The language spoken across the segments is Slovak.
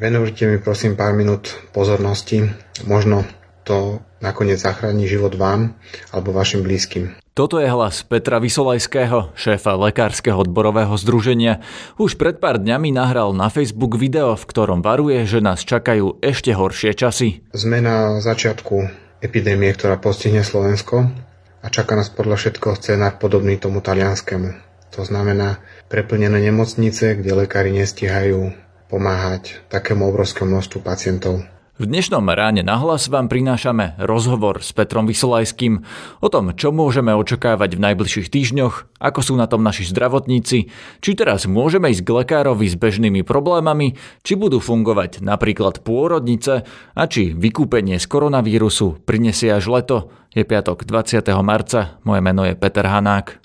Venujte mi prosím pár minút pozornosti. Možno to nakoniec zachráni život vám alebo vašim blízkym. Toto je hlas Petra Vysolajského, šéfa Lekárskeho odborového združenia. Už pred pár dňami nahral na Facebook video, v ktorom varuje, že nás čakajú ešte horšie časy. Sme na začiatku epidémie, ktorá postihne Slovensko a čaká nás podľa všetkoho scénar podobný tomu talianskému. To znamená preplnené nemocnice, kde lekári nestihajú pomáhať takému obrovskému množstvu pacientov. V dnešnom ráne na hlas vám prinášame rozhovor s Petrom Vysolajským o tom, čo môžeme očakávať v najbližších týždňoch, ako sú na tom naši zdravotníci, či teraz môžeme ísť k lekárovi s bežnými problémami, či budú fungovať napríklad pôrodnice a či vykúpenie z koronavírusu prinesie až leto. Je piatok 20. marca, moje meno je Peter Hanák.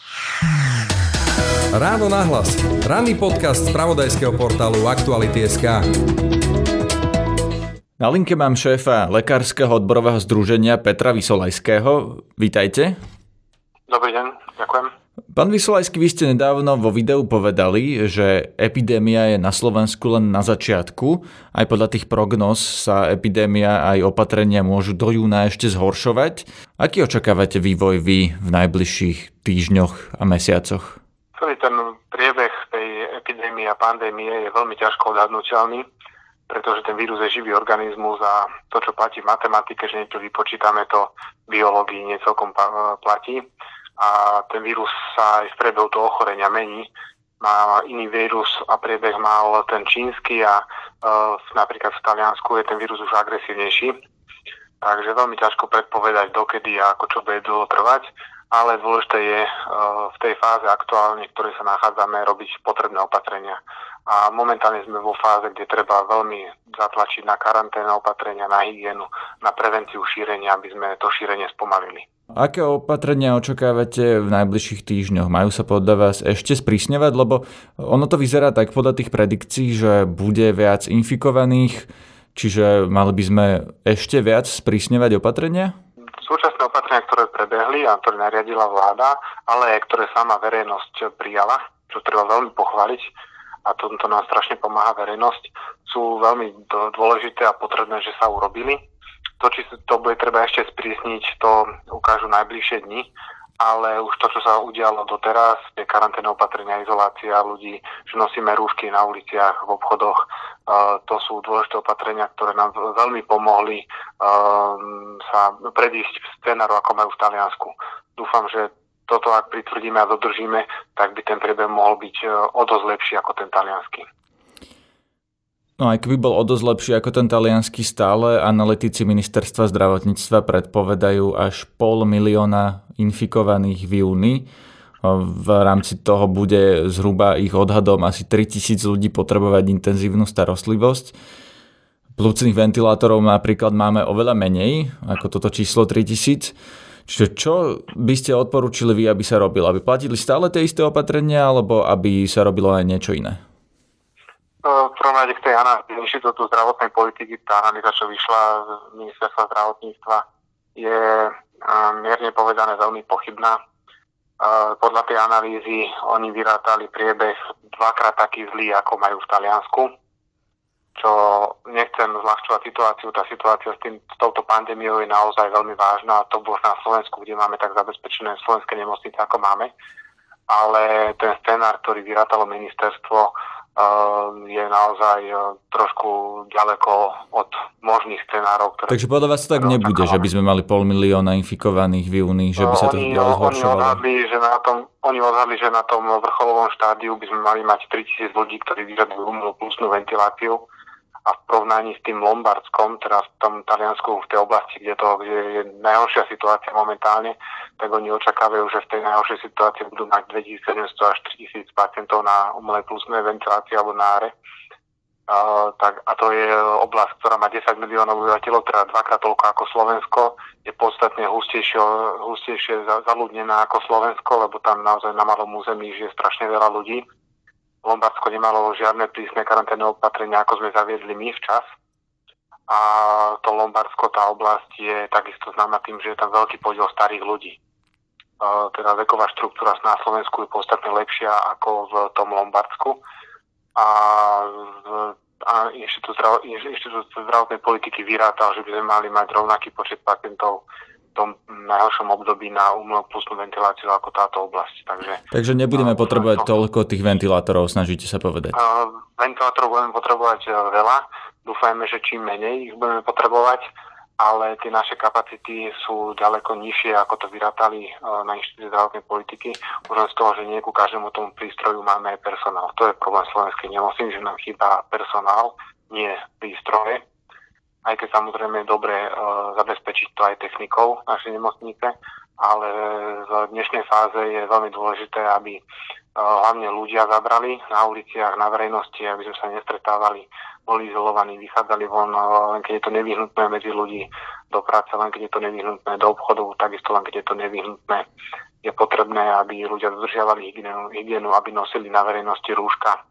Ráno nahlas. Ranný podcast z pravodajského portálu Aktuality.sk. Na linke mám šéfa Lekárskeho odborového združenia Petra Vysolajského. Vítajte. Dobrý deň, ďakujem. Pán Vysolajský, vy ste nedávno vo videu povedali, že epidémia je na Slovensku len na začiatku. Aj podľa tých prognóz sa epidémia aj opatrenia môžu do júna ešte zhoršovať. Aký očakávate vývoj vy v najbližších týždňoch a mesiacoch? Celý ten priebeh tej epidémie a pandémie je veľmi ťažko odhadnutelný pretože ten vírus je živý organizmus a to, čo platí v matematike, že niečo vypočítame, to v biológii nie celkom platí. A ten vírus sa aj v priebehu toho ochorenia mení. Má iný vírus a priebeh mal ten čínsky a uh, napríklad v Taliansku je ten vírus už agresívnejší. Takže veľmi ťažko predpovedať, dokedy a ako čo bude dlho trvať ale dôležité je uh, v tej fáze aktuálne, v ktorej sa nachádzame, robiť potrebné opatrenia a momentálne sme vo fáze, kde treba veľmi zatlačiť na karanténne opatrenia, na hygienu, na prevenciu šírenia, aby sme to šírenie spomalili. Aké opatrenia očakávate v najbližších týždňoch? Majú sa podľa vás ešte sprísňovať? Lebo ono to vyzerá tak podľa tých predikcií, že bude viac infikovaných, čiže mali by sme ešte viac sprísňovať opatrenia? Súčasné opatrenia, ktoré prebehli a ktoré nariadila vláda, ale aj ktoré sama verejnosť prijala, čo treba veľmi pochváliť, a tomto nám strašne pomáha verejnosť, sú veľmi dôležité a potrebné, že sa urobili. To, či to bude treba ešte sprísniť, to ukážu najbližšie dni, ale už to, čo sa udialo doteraz, tie karanténne opatrenia, izolácia ľudí, že nosíme rúšky na uliciach, v obchodoch, to sú dôležité opatrenia, ktoré nám veľmi pomohli sa predísť scenáru, ako majú v Taliansku. Dúfam, že toto ak pritvrdíme a dodržíme, tak by ten priebeh mohol byť e, o dosť lepší ako ten talianský. No aj keby bol o dosť lepší ako ten talianský stále, analytici ministerstva zdravotníctva predpovedajú až pol milióna infikovaných v júni. V rámci toho bude zhruba ich odhadom asi 3000 ľudí potrebovať intenzívnu starostlivosť. Plúcnych ventilátorov napríklad máme oveľa menej ako toto číslo 3000 Čiže čo by ste odporúčili vy, aby sa robilo? Aby platili stále tie isté opatrenia, alebo aby sa robilo aj niečo iné? V prvom rade k tej analýze Inštitútu zdravotnej politiky, tá analýza, čo vyšla z ministerstva zdravotníctva, je mierne povedané veľmi pochybná. Podľa tej analýzy oni vyrátali priebeh dvakrát taký zlý, ako majú v Taliansku čo nechcem zľahčovať situáciu. Tá situácia s, tým, s touto pandémiou je naozaj veľmi vážna to bolo na Slovensku, kde máme tak zabezpečené slovenské nemocnice, ako máme. Ale ten scenár, ktorý vyrátalo ministerstvo, je naozaj eh, trošku ďaleko od možných scenárov. Ktoré Takže podľa vás to tak nebude, že by sme mali pol milióna infikovaných v júni, že by sa to oni, ďalej zhoršovalo? Oni odhadli, že na tom, oni odhadli, že na tom vrcholovom štádiu by sme mali mať 3000 ľudí, ktorí vyžadujú umelú plusnú ventiláciu a v porovnaní s tým Lombardskom, teda v tom Taliansku, v tej oblasti, kde, to, kde je najhoršia situácia momentálne, tak oni očakávajú, že v tej najhoršej situácii budú mať 2700 až 3000 pacientov na umelej plusnej ventilácii alebo na áre. Uh, tak, a to je oblasť, ktorá má 10 miliónov obyvateľov, teda dvakrát toľko ako Slovensko, je podstatne hustejšie, hustejšie zaludnená ako Slovensko, lebo tam naozaj na malom území žije strašne veľa ľudí Lombardsko nemalo žiadne prísne karanténne opatrenia, ako sme zaviedli my včas. A to Lombardsko, tá oblasť je takisto známa tým, že je tam veľký podiel starých ľudí. Teda veková štruktúra na Slovensku je podstatne lepšia ako v tom Lombardsku. A a Inštitút, Inštitút zdravotnej politiky vyrátal, že by sme mali mať rovnaký počet pacientov tom najhoršom období na umelopustnú ventiláciu ako táto oblasť. Takže, Takže nebudeme potrebovať to, toľko tých ventilátorov, snažíte sa povedať? Ventilátorov budeme potrebovať veľa. Dúfajme, že čím menej ich budeme potrebovať ale tie naše kapacity sú ďaleko nižšie, ako to vyrátali e, na Inštitúte zdravotnej politiky. Už len z toho, že nie ku každému tomu prístroju máme aj personál. To je problém slovenskej nemocnice, že nám chýba personál, nie prístroje. Aj keď samozrejme je dobré uh, zabezpečiť to aj technikou našej nemocnice, ale v dnešnej fáze je veľmi dôležité, aby uh, hlavne ľudia zabrali na uliciach, na verejnosti, aby sme sa nestretávali boli izolovaní, vychádzali von, len keď je to nevyhnutné medzi ľudí do práce, len keď je to nevyhnutné do obchodov, takisto len keď je to nevyhnutné. Je potrebné, aby ľudia dodržiavali hygienu aby nosili na verejnosti rúška.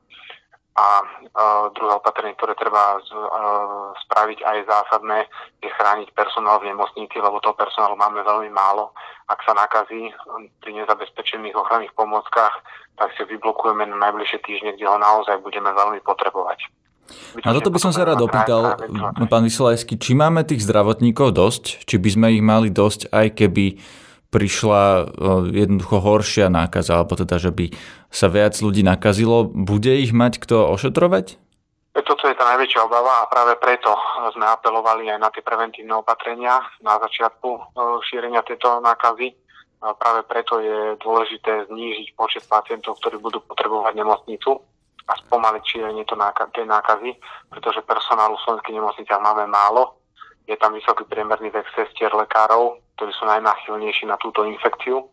A uh, druhé opatrenie, ktoré treba z, uh, spraviť aj zásadné, je chrániť personál v nemocnici, lebo toho personálu máme veľmi málo. Ak sa nakazí pri nezabezpečených ochranných pomôckach, tak si vyblokujeme na najbližšie týždne, kde ho naozaj budeme veľmi potrebovať. A toto by som sa rád opýtal, pán Vysolajský, či máme tých zdravotníkov dosť? Či by sme ich mali dosť, aj keby prišla jednoducho horšia nákaza, alebo teda, že by sa viac ľudí nakazilo, bude ich mať kto ošetrovať? Toto je tá najväčšia obava a práve preto sme apelovali aj na tie preventívne opatrenia na začiatku e, šírenia tejto nákazy. Práve preto je dôležité znížiť počet pacientov, ktorí budú potrebovať nemocnicu a spomaliť šírenie tej nákazy, pretože personálu v slovenských nemocniciach máme málo. Je tam vysoký priemerný vek sestier lekárov, ktorí sú najnáchylnejší na túto infekciu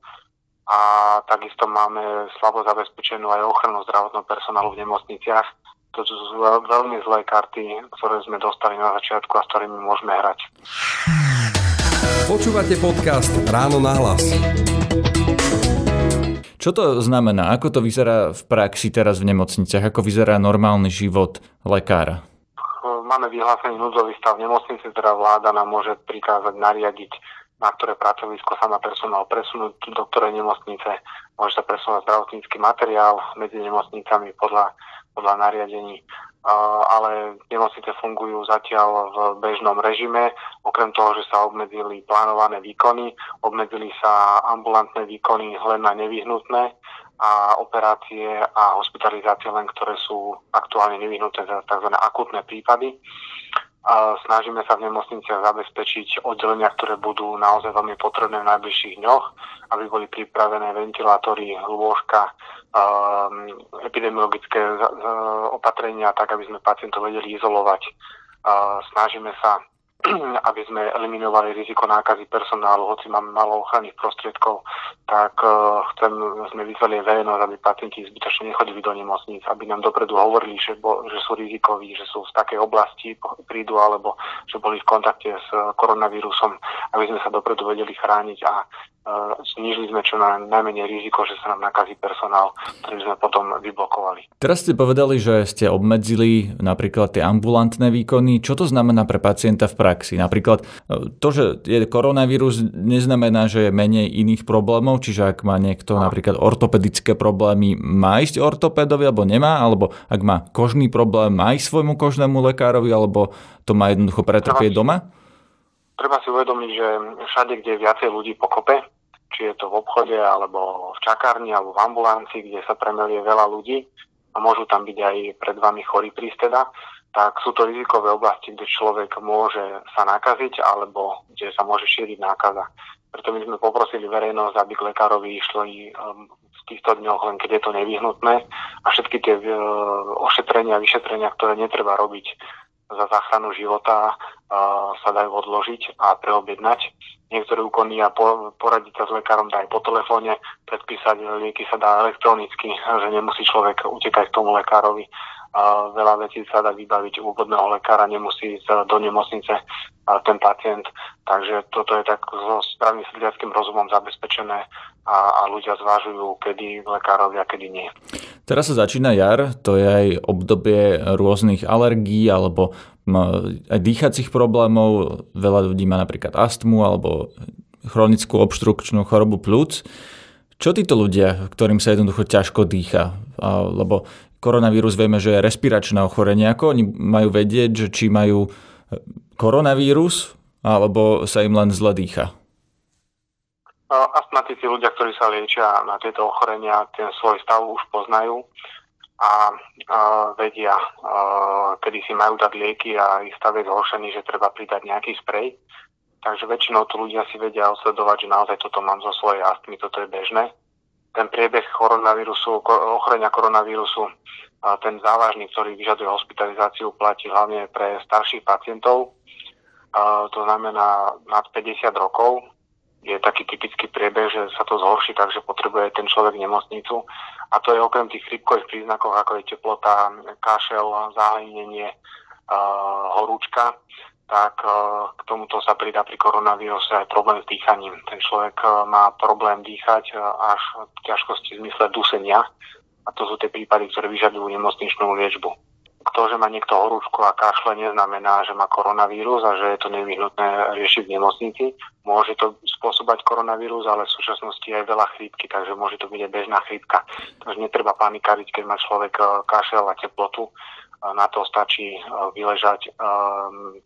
a takisto máme slabo zabezpečenú aj ochranu zdravotného personálu v nemocniciach. To sú veľmi zlé karty, ktoré sme dostali na začiatku a s ktorými môžeme hrať. Počúvate podcast Ráno na hlas. Čo to znamená? Ako to vyzerá v praxi teraz v nemocniciach? Ako vyzerá normálny život lekára? Máme vyhlásený núdzový stav v nemocnici, teda vláda nám môže prikázať nariadiť, na ktoré pracovisko sa má personál presunúť, do ktorej nemocnice môže sa presunúť zdravotnícky materiál medzi nemocnicami podľa, podľa nariadení ale nemocnice fungujú zatiaľ v bežnom režime. Okrem toho, že sa obmedzili plánované výkony, obmedzili sa ambulantné výkony len na nevyhnutné a operácie a hospitalizácie len, ktoré sú aktuálne nevyhnutné, tzv. akutné prípady. Snažíme sa v nemocniciach zabezpečiť oddelenia, ktoré budú naozaj veľmi potrebné v najbližších dňoch, aby boli pripravené ventilátory, lôžka, um, epidemiologické opatrenia, tak aby sme pacientov vedeli izolovať. Snažíme sa aby sme eliminovali riziko nákazy personálu, hoci máme malo ochranných prostriedkov, tak uh, chcem, sme vyzvali verejnosť, aby pacienti zbytočne nechodili do nemocníc, aby nám dopredu hovorili, že, bo, že sú rizikoví, že sú z takej oblasti, prídu, alebo že boli v kontakte s koronavírusom, aby sme sa dopredu vedeli chrániť a znížili sme čo na najmenej riziko, že sa nám nakazí personál, ktorý sme potom vyblokovali. Teraz ste povedali, že ste obmedzili napríklad tie ambulantné výkony. Čo to znamená pre pacienta v praxi? praxi. Napríklad e, to, že je koronavírus, neznamená, že je menej iných problémov, čiže ak má niekto napríklad ortopedické problémy, má ísť ortopedovi alebo nemá, alebo ak má kožný problém, má ísť svojmu kožnému lekárovi, alebo to má jednoducho pretrpieť doma? Treba si uvedomiť, že všade, kde je viacej ľudí pokope, či je to v obchode, alebo v čakárni, alebo v ambulancii, kde sa premelie veľa ľudí a môžu tam byť aj pred vami chorí prísť teda, tak sú to rizikové oblasti, kde človek môže sa nakaziť alebo kde sa môže šíriť nákaza. Preto my sme poprosili verejnosť, aby k lekárovi išli um, v týchto dňoch len keď je to nevyhnutné a všetky tie uh, ošetrenia vyšetrenia, ktoré netreba robiť za záchranu života, sa dajú odložiť a preobjednať. Niektoré úkony a poradiť sa s lekárom dá aj po telefóne, predpísať lieky sa dá elektronicky, že nemusí človek utekať k tomu lekárovi veľa vecí sa dá vybaviť u úvodného lekára, nemusí ísť do nemocnice ten pacient. Takže toto je tak so správnym srdiackým rozumom zabezpečené a, a ľudia zvážujú, kedy a kedy nie. Teraz sa začína jar, to je aj obdobie rôznych alergií alebo aj dýchacích problémov. Veľa ľudí má napríklad astmu alebo chronickú obštrukčnú chorobu plúc. Čo títo ľudia, ktorým sa jednoducho ťažko dýcha? Lebo koronavírus vieme, že je respiračné ochorenie. Ako oni majú vedieť, že či majú koronavírus alebo sa im len zle dýcha? Astmatici, ľudia, ktorí sa liečia na tieto ochorenia, ten svoj stav už poznajú a, vedia, a, kedy si majú dať lieky a ich stav je zhoršený, že treba pridať nejaký sprej. Takže väčšinou tu ľudia si vedia osledovať, že naozaj toto mám zo svojej astmy, toto je bežné. Ten priebeh koronavírusu, ochorenia koronavírusu, ten závažný, ktorý vyžaduje hospitalizáciu, platí hlavne pre starších pacientov. To znamená nad 50 rokov. Je taký typický priebeh, že sa to zhorší, takže potrebuje ten človek nemocnicu. A to je okrem tých chrypkových príznakov, ako je teplota, kašel, zahlinenie, horúčka, tak k tomuto sa pridá pri koronavíruse aj problém s dýchaním. Ten človek má problém dýchať až ťažkosti v zmysle dusenia a to sú tie prípady, ktoré vyžadujú nemocničnú liečbu. To, že má niekto horúčku a kašle, neznamená, že má koronavírus a že je to nevyhnutné riešiť v nemocnici. Môže to spôsobať koronavírus, ale v súčasnosti aj veľa chrípky, takže môže to byť aj bežná chrípka. Takže netreba panikáriť, keď má človek eh, kašel a teplotu na to stačí e, vyležať e,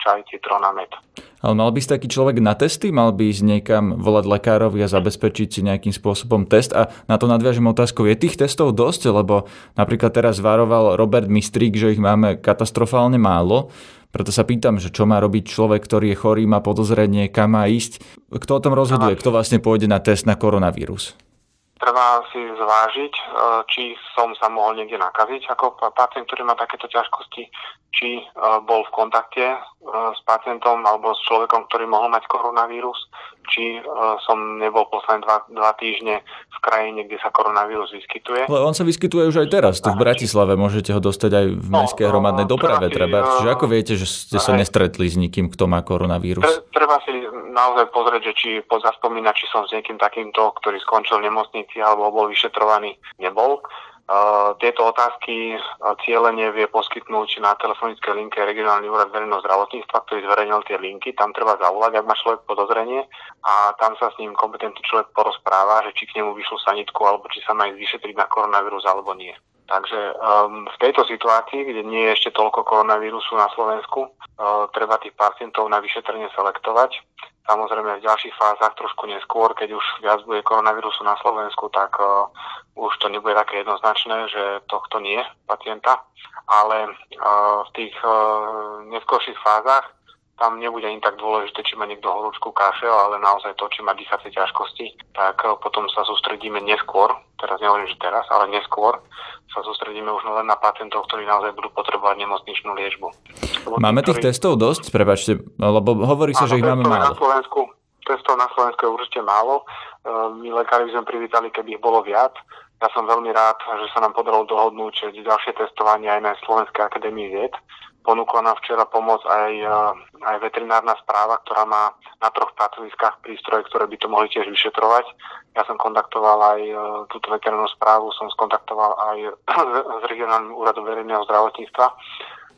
čaj, citronamet. Ale mal by si taký človek na testy? Mal by ísť niekam volať lekárovi a zabezpečiť si nejakým spôsobom test? A na to nadviažem otázkou, je tých testov dosť? Lebo napríklad teraz varoval Robert Mistrík, že ich máme katastrofálne málo. Preto sa pýtam, že čo má robiť človek, ktorý je chorý, má podozrenie, kam má ísť. Kto o tom rozhoduje? Kto vlastne pôjde na test na koronavírus? Treba si zvážiť, e, či som sa mohol niekde nakaziť ako pacient, ktorý má takéto ťažkosti, či e, bol v kontakte s pacientom alebo s človekom, ktorý mohol mať koronavírus, či som nebol posledné dva, dva týždne v krajine, kde sa koronavírus vyskytuje. Ale on sa vyskytuje už aj teraz. Tu v Bratislave môžete ho dostať aj v no, mestskej no, hromadnej doprave. Treba, čiže ako viete, že ste sa nestretli s nikým, kto má koronavírus? Treba si naozaj pozrieť, že či pozaspomínať, či som s niekým takýmto, ktorý skončil v nemocnici alebo bol vyšetrovaný, nebol. Tieto otázky cieľenie vie poskytnúť na telefonické linke regionálny úrad verejného zdravotníctva, ktorý zverejnil tie linky. Tam treba zavolať, ak má človek podozrenie a tam sa s ním kompetentný človek porozpráva, že či k nemu vyšlo sanitku alebo či sa má ísť vyšetriť na koronavírus alebo nie. Takže um, v tejto situácii, kde nie je ešte toľko koronavírusu na Slovensku, uh, treba tých pacientov na vyšetrenie selektovať. Samozrejme v ďalších fázach trošku neskôr, keď už viac bude koronavírusu na Slovensku, tak uh, už to nebude také jednoznačné, že tohto nie pacienta. Ale uh, v tých uh, neskôrších fázach tam nebude ani tak dôležité, či má niekto horúčku kašel, ale naozaj to, či má dýchacie ťažkosti, tak uh, potom sa sústredíme neskôr, teraz nehovorím, že teraz, ale neskôr sa sústredíme už len na pacientov, ktorí naozaj budú potrebovať nemocničnú liečbu. Lebo máme tých ktorí... testov dosť, prepačte, lebo hovorí sa, že ich máme málo. Na Slovensku, testov na Slovensku je určite málo. E, my lekári by sme privítali, keby ich bolo viac. Ja som veľmi rád, že sa nám podarilo dohodnúť ďalšie testovanie aj na Slovenskej akadémii vied ponúkla nám včera pomoc aj, eh, aj veterinárna správa, ktorá má na troch pracoviskách prístroje, ktoré by to mohli tiež vyšetrovať. Ja som kontaktoval aj eh, túto veterinárnu správu, som skontaktoval aj s regionálnym úradom verejného zdravotníctva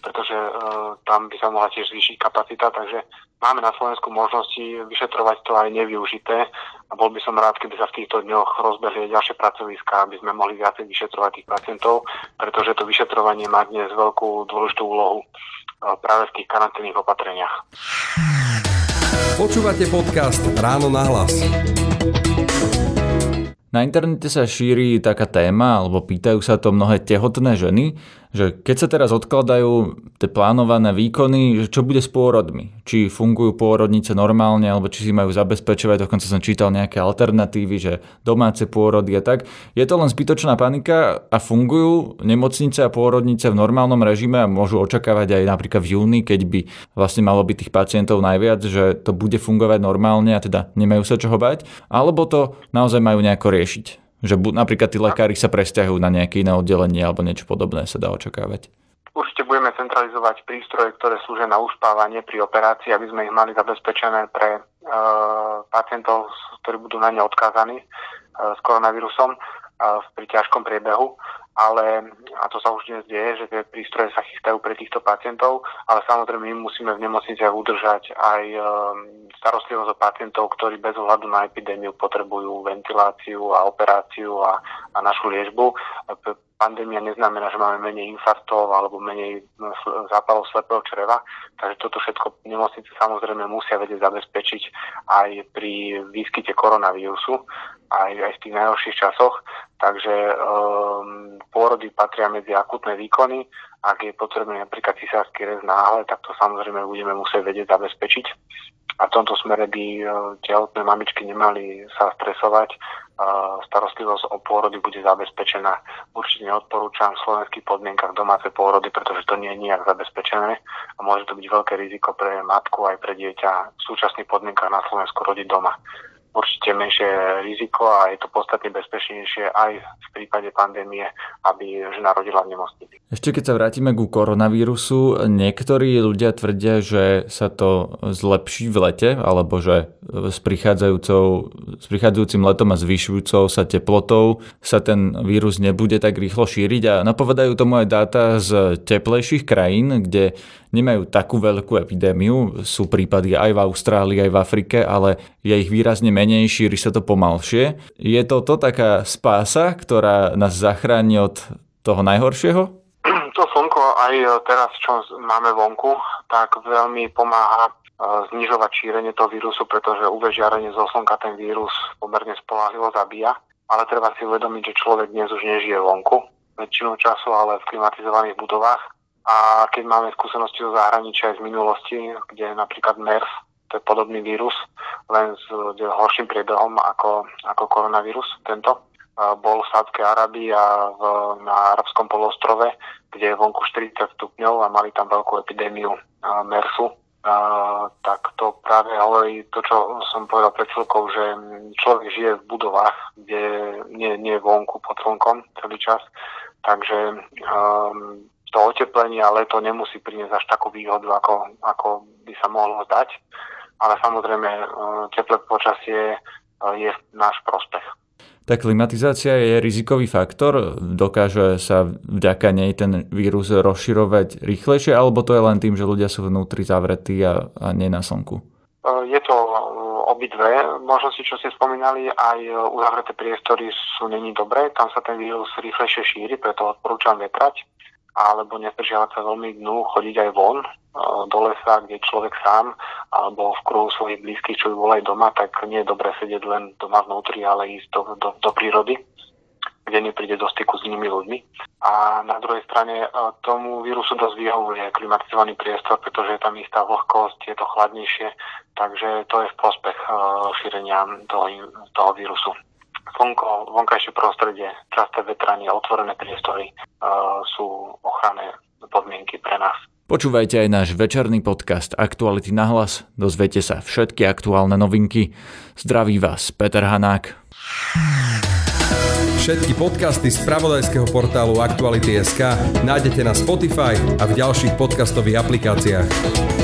pretože uh, tam by sa mohla tiež zvýšiť kapacita, takže máme na Slovensku možnosti vyšetrovať to aj nevyužité a bol by som rád, keby sa v týchto dňoch rozbehli ďalšie pracoviská, aby sme mohli viacej vyšetrovať tých pacientov, pretože to vyšetrovanie má dnes veľkú dôležitú úlohu uh, práve v tých karanténnych opatreniach. Počúvate podcast Ráno na hlas. Na internete sa šíri taká téma, alebo pýtajú sa to mnohé tehotné ženy, že keď sa teraz odkladajú tie plánované výkony, že čo bude s pôrodmi? Či fungujú pôrodnice normálne, alebo či si majú zabezpečovať, dokonca som čítal nejaké alternatívy, že domáce pôrody a tak. Je to len zbytočná panika a fungujú nemocnice a pôrodnice v normálnom režime a môžu očakávať aj napríklad v júni, keď by vlastne malo byť tých pacientov najviac, že to bude fungovať normálne a teda nemajú sa čoho bať, alebo to naozaj majú nejako riešiť. Že napríklad tí lekári sa presťahujú na nejaké iné oddelenie alebo niečo podobné sa dá očakávať. Určite budeme centralizovať prístroje, ktoré slúžia na uspávanie pri operácii, aby sme ich mali zabezpečené pre e, pacientov, ktorí budú na ne odkázaní e, s koronavírusom e, pri ťažkom priebehu ale, a to sa už dnes deje, že tie prístroje sa chystajú pre týchto pacientov, ale samozrejme my musíme v nemocniciach udržať aj um, starostlivosť o pacientov, ktorí bez ohľadu na epidémiu potrebujú ventiláciu a operáciu a, a našu liežbu. Pandémia neznamená, že máme menej infarktov alebo menej zápalov slepého čreva, takže toto všetko nemocnice samozrejme musia vedieť zabezpečiť aj pri výskyte koronavírusu, aj, aj v tých najhorších časoch, takže um, pôrody patria medzi akutné výkony, ak je potrebný napríklad cisársky rez náhle, tak to samozrejme budeme musieť vedieť zabezpečiť a v tomto smere by e, tehotné mamičky nemali sa stresovať. E, starostlivosť o pôrody bude zabezpečená. Určite neodporúčam v slovenských podmienkach domáce pôrody, pretože to nie je nijak zabezpečené a môže to byť veľké riziko pre matku aj pre dieťa v súčasných podmienkach na Slovensku rodiť doma určite menšie riziko a je to podstatne bezpečnejšie aj v prípade pandémie, aby žena rodila v nemocnici. Ešte keď sa vrátime ku koronavírusu, niektorí ľudia tvrdia, že sa to zlepší v lete, alebo že s, prichádzajúcou, s prichádzajúcim letom a zvyšujúcou sa teplotou sa ten vírus nebude tak rýchlo šíriť a napovedajú tomu aj dáta z teplejších krajín, kde nemajú takú veľkú epidémiu. Sú prípady aj v Austrálii, aj v Afrike, ale je ich výrazne menej, šíri sa to pomalšie. Je toto taká spása, ktorá nás zachráni od toho najhoršieho? To slnko aj teraz, čo máme vonku, tak veľmi pomáha e, znižovať šírenie toho vírusu, pretože UV žiarenie zo slnka ten vírus pomerne spolahlivo zabíja. Ale treba si uvedomiť, že človek dnes už nežije vonku väčšinu času, ale v klimatizovaných budovách a keď máme skúsenosti zo zahraničia aj z minulosti, kde napríklad MERS, to je podobný vírus, len s horším priebehom ako, ako koronavírus tento, bol v Sádskej Arabii a v, na Arabskom polostrove, kde je vonku 40 stupňov a mali tam veľkú epidémiu MERSu, Uh, tak to práve hovorí to, čo som povedal pred chvíľkou, že človek žije v budovách, kde nie je vonku pod slnkom celý čas, takže um, to oteplenie a leto nemusí priniesť až takú výhodu, ako, ako by sa mohlo zdať. Ale samozrejme, e, teplé počasie e, je náš prospech. Tá klimatizácia je rizikový faktor? Dokáže sa vďaka nej ten vírus rozširovať rýchlejšie, alebo to je len tým, že ľudia sú vnútri zavretí a, a nie na slnku? E, je to obidve možnosti, čo ste spomínali, aj uzavreté priestory sú není dobré, tam sa ten vírus rýchlejšie šíri, preto odporúčam vetrať alebo nezdržiavať sa veľmi dnu, chodiť aj von e, do lesa, kde človek sám alebo v kruhu svojich blízkych, čo by bol aj doma, tak nie je dobré sedieť len doma vnútri, ale ísť do, do, do prírody, kde nepríde do styku s inými ľuďmi. A na druhej strane e, tomu vírusu dosť vyhovuje klimatizovaný priestor, pretože je tam istá vlhkosť, je to chladnejšie, takže to je v prospech e, šírenia toho, toho vírusu slnko, vonkajšie prostredie, časté vetranie, otvorené priestory uh, sú ochranné podmienky pre nás. Počúvajte aj náš večerný podcast Aktuality na hlas. Dozviete sa všetky aktuálne novinky. Zdraví vás Peter Hanák. Všetky podcasty z pravodajského portálu Aktuality.sk nájdete na Spotify a v ďalších podcastových aplikáciách.